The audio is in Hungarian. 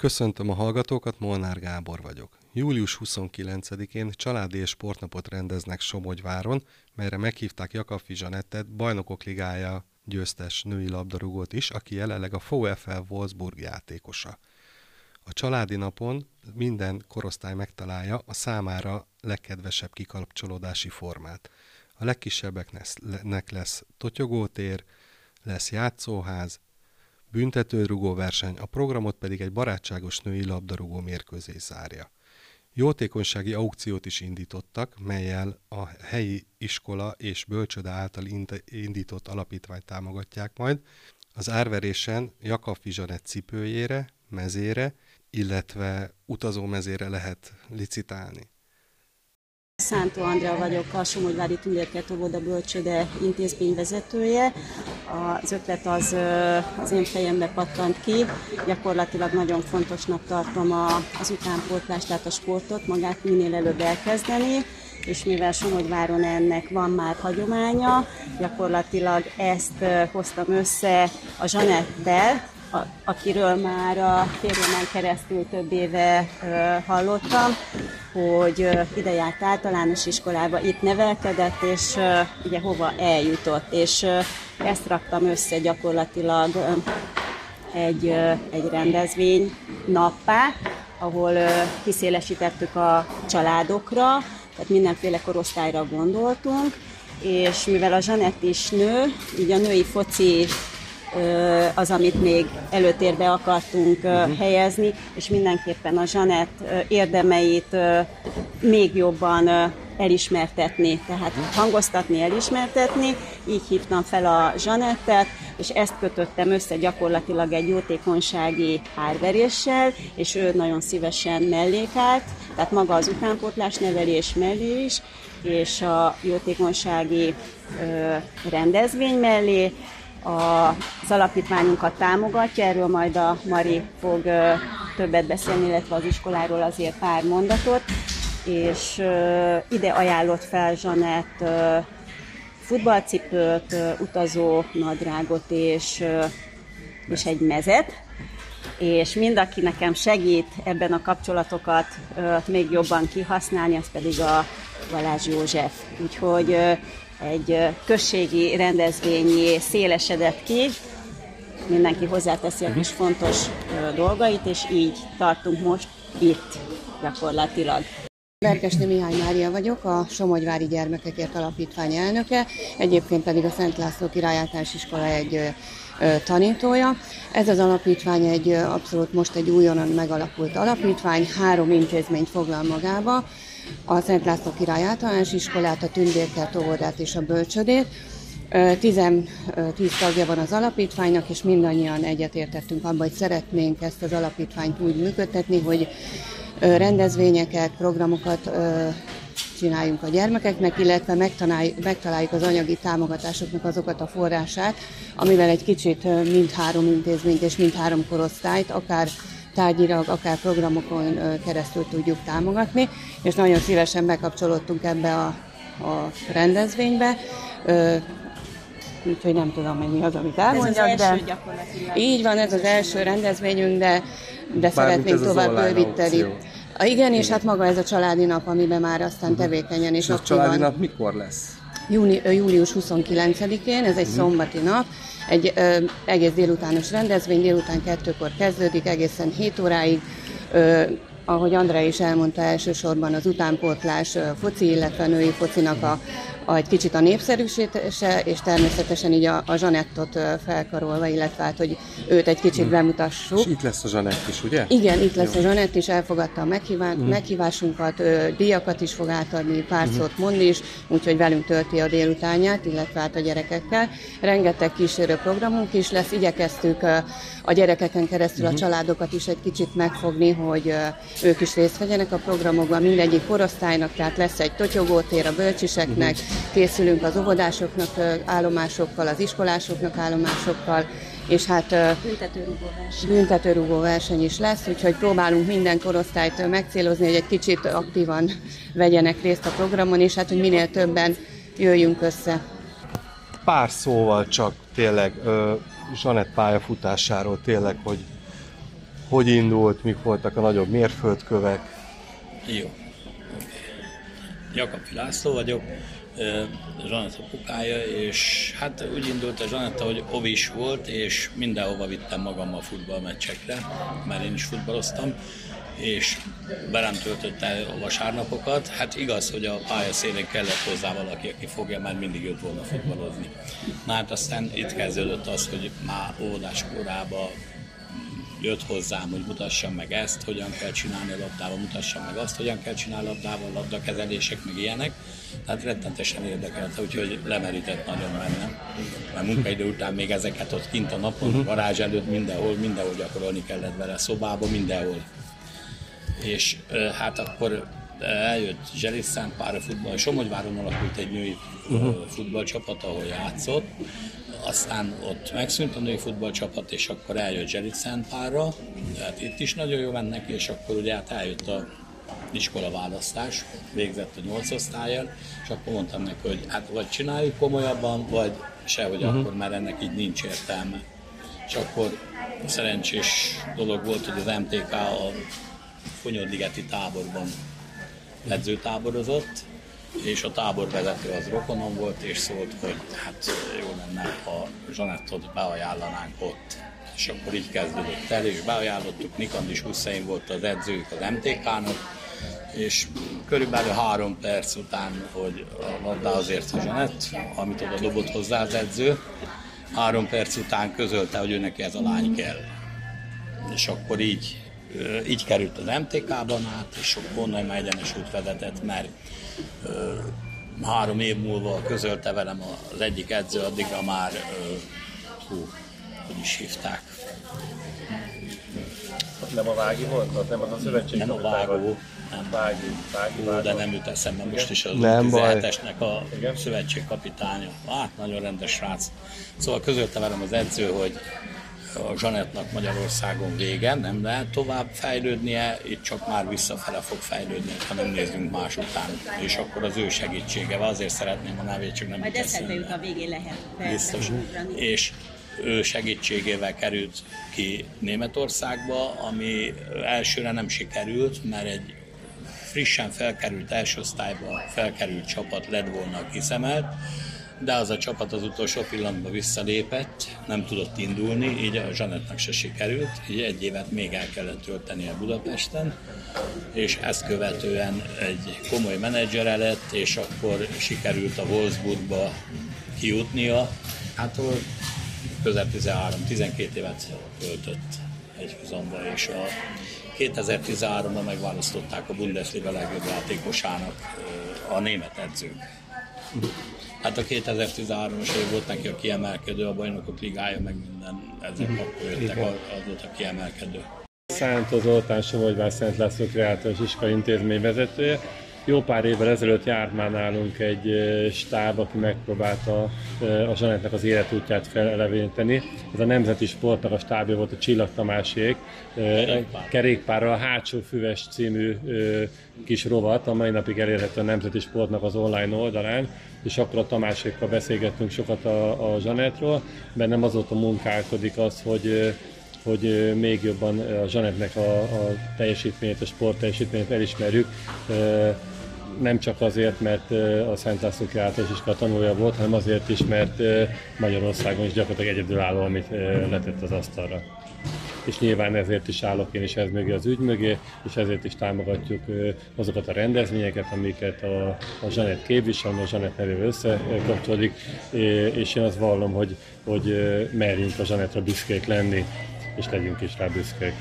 Köszöntöm a hallgatókat, Molnár Gábor vagyok. Július 29-én családi és sportnapot rendeznek Somogyváron, melyre meghívták Jakabfi Zsanettet, bajnokok ligája győztes női labdarúgót is, aki jelenleg a VfL Wolfsburg játékosa. A családi napon minden korosztály megtalálja a számára legkedvesebb kikapcsolódási formát. A legkisebbeknek lesz totyogótér, lesz játszóház, büntetőrugó verseny, a programot pedig egy barátságos női labdarúgó mérkőzés zárja. Jótékonysági aukciót is indítottak, melyel a helyi iskola és bölcsöde által indított alapítványt támogatják majd. Az árverésen Jakab Fizsanet cipőjére, mezére, illetve utazómezére lehet licitálni. Szántó Andrea vagyok, a Somogyvári Tündérkert óvoda bölcsöde intézmény vezetője. Az ötlet az, az én fejembe pattant ki. Gyakorlatilag nagyon fontosnak tartom az utánpótlást, tehát a sportot, magát minél előbb elkezdeni és mivel Somogyváron ennek van már hagyománya, gyakorlatilag ezt hoztam össze a Zsanettel, akiről már a férjemen keresztül több éve hallottam, hogy ide járt általános iskolába, itt nevelkedett, és ugye hova eljutott, és ezt raktam össze gyakorlatilag egy, egy rendezvény nappá, ahol kiszélesítettük a családokra, tehát mindenféle korosztályra gondoltunk, és mivel a Zsanett is nő, így a női foci az, amit még előtérbe akartunk uh-huh. helyezni, és mindenképpen a Zsanett érdemeit még jobban elismertetni, tehát hangoztatni, elismertetni. Így hívtam fel a Zsanettet, és ezt kötöttem össze gyakorlatilag egy jótékonysági árveréssel, és ő nagyon szívesen mellékált, tehát maga az utánpótlás nevelés mellé is, és a jótékonysági ö, rendezvény mellé, az alapítványunkat támogatja, erről majd a Mari fog többet beszélni, illetve az iskoláról azért pár mondatot, és ide ajánlott fel Zsanett futballcipőt, utazó nadrágot és, és egy mezet, és mind, aki nekem segít ebben a kapcsolatokat még jobban kihasználni, az pedig a Balázs József. Úgyhogy egy községi rendezvényé szélesedett ki, mindenki hozzáteszi a kis fontos dolgait, és így tartunk most itt gyakorlatilag. Berkesné Mihály Mária vagyok, a Somogyvári Gyermekekért Alapítvány elnöke, egyébként pedig a Szent László Király Általános Iskola egy tanítója. Ez az alapítvány egy abszolút most egy újonnan megalakult alapítvány, három intézményt foglal magába, a Szent László Király általános iskolát, a Tündérkert óvodát és a bölcsödét. Tizen, tíz tagja van az alapítványnak, és mindannyian egyetértettünk abban, hogy szeretnénk ezt az alapítványt úgy működtetni, hogy rendezvényeket, programokat csináljunk a gyermekeknek, illetve megtaláljuk az anyagi támogatásoknak azokat a forrását, amivel egy kicsit mindhárom intézményt és mindhárom korosztályt, akár tárgyilag, akár programokon keresztül tudjuk támogatni, és nagyon szívesen bekapcsolódtunk ebbe a, a rendezvénybe. Úgyhogy nem tudom, hogy mi az, amit elmondjak, de így van, ez az első rendezvényünk, de, de szeretnénk tovább bővíteni. Igen, és hát maga ez a családi nap, amiben már aztán mhm. tevékenyen és, és a családi nap mikor lesz? Júni, július 29-én, ez egy uh-huh. szombati nap, egy ö, egész délutános rendezvény, délután kettőkor kezdődik, egészen 7 óráig. Ö, ahogy Andrá is elmondta, elsősorban az utánpótlás foci, illetve a női focinak a a, egy kicsit a népszerűsítése, és természetesen így a, a Zsanettot felkarolva, illetve hát, hogy őt egy kicsit hmm. bemutassuk. És itt lesz a Zsanett is, ugye? Igen, itt lesz Jó. a Zsanett is, elfogadta a meghívá- hmm. meghívásunkat, ő, díjakat is fog átadni, pár hmm. szót mond is, úgyhogy velünk tölti a délutánját, illetve hát a gyerekekkel. Rengeteg kísérő programunk is lesz, igyekeztük a gyerekeken keresztül a mhm. családokat is egy kicsit megfogni, hogy ők is részt vegyenek a programokban, mindegyik korosztálynak, tehát lesz egy totyogótér a bölcsiseknek, mhm készülünk az óvodásoknak állomásokkal, az iskolásoknak állomásokkal, és hát büntetőrúgó verseny. büntetőrúgó verseny is lesz, úgyhogy próbálunk minden korosztályt megcélozni, hogy egy kicsit aktívan vegyenek részt a programon, és hát, hogy minél többen jöjjünk össze. Pár szóval csak tényleg Zsanett pályafutásáról tényleg, hogy hogy indult, mik voltak a nagyobb mérföldkövek. Jó. Jakab László vagyok, Zsanetta pukája, és hát úgy indult a Zsanetta, hogy ovis volt, és mindenhova vittem magam a futballmeccsekre, mert én is futballoztam, és velem töltötte a vasárnapokat. Hát igaz, hogy a pálya szélén kellett hozzá valaki, aki fogja, mert mindig jött volna futballozni. Na hát aztán itt kezdődött az, hogy már óvodás korában jött hozzám, hogy mutassam meg ezt, hogyan kell csinálni a labdával, mutassam meg azt, hogyan kell csinálni a labdával, labdakezelések, meg ilyenek. Tehát rettentesen érdekelte, úgyhogy lemerített nagyon bennem. Mert munkaidő után még ezeket ott kint a napon, uh-huh. garázs előtt, mindenhol, mindenhol gyakorolni kellett vele, szobába, mindenhol. És hát akkor eljött Zselis Szentpár futball, Somogyváron alakult egy női uh-huh. futballcsapat, ahol játszott, aztán ott megszűnt a női futballcsapat, és akkor eljött Zselit Szentpárra, tehát itt is nagyon jó mennek, és akkor ugye hát eljött a iskola választás, végzett a nyolc osztályjal, és akkor mondtam neki, hogy hát vagy csináljuk komolyabban, vagy sehogy uh-huh. akkor, mert ennek így nincs értelme. És akkor szerencsés dolog volt, hogy az MTK a Fonyodligeti táborban edzőtáborozott, és a táborvezető az rokonom volt, és szólt, hogy hát jó lenne, ha Zsanettot beajánlanánk ott. És akkor így kezdődött el, és beajánlottuk, Nikandis Hussein volt az edzőjük az MTK-nak, és körülbelül három perc után, hogy a labda azért a Zsanett, amit oda dobott hozzá az edző, három perc után közölte, hogy ő ez a lány kell. És akkor így, így került az MTK-ban át, és onnan már egyenes út vezetett, mert három év múlva közölte velem az egyik edző, addigra már, hú, hogy is hívták. Nem a Vági volt? Az nem az a szövetség? Nem a Vágó. Nem. Vági, Vági, Vági. de nem jut eszembe most is az 17-esnek a szövetségkapitánya. Hát, nagyon rendes srác. Szóval közölte velem az edző, hogy a Zsanettnak Magyarországon vége, nem lehet tovább fejlődnie, itt csak már visszafele fog fejlődni, ha nem nézzünk más után. És akkor az ő segítségevel, azért szeretném a nevét, csak nem Majd eszembe jut a végén lehet. Persze, Biztos. És ő segítségével került ki Németországba, ami elsőre nem sikerült, mert egy frissen felkerült első osztályba felkerült csapat lett volna kiszemelt, de az a csapat az utolsó pillanatban visszalépett, nem tudott indulni, így a Zsanettnak se sikerült, így egy évet még el kellett töltenie Budapesten, és ezt követően egy komoly menedzsere lett, és akkor sikerült a Wolfsburgba kijutnia, hát közel 13-12 évet töltött egy húzomba, és a 2013-ban megválasztották a Bundesliga legjobb játékosának a német edzők. Hát a 2013-as év volt neki a kiemelkedő, a bajnokok ligája, meg minden, ezek mm. akkor jöttek, az volt a kiemelkedő. Szántó Zoltán Somogyvár Szent László Kreátoros Iskola intézmény vezetője. Jó pár évvel ezelőtt járt már nálunk egy stáb, aki megpróbálta a Zsanettnek az életútját feleleveníteni. Ez a Nemzeti Sportnak a stábja volt a Csillag Tamásék. Kerékpár. Kerékpárral a Hátsó Füves című kis rovat, a mai napig elérhető a Nemzeti Sportnak az online oldalán, és akkor a Tamásékkal beszélgettünk sokat a, a Zsanettról. Bennem azóta munkálkodik az, hogy hogy még jobban a Zsanettnek a, a teljesítményét, a sport teljesítményét elismerjük nem csak azért, mert a Szent László általános iskola tanulja volt, hanem azért is, mert Magyarországon is gyakorlatilag egyedülálló, amit letett az asztalra. És nyilván ezért is állok én is ez mögé az ügy mögé, és ezért is támogatjuk azokat a rendezvényeket, amiket a, a Zsanett képvisel, a Zsanett nevével összekapcsolódik, és én azt vallom, hogy, hogy merjünk a Zsanettra büszkék lenni, és legyünk is rá büszkék.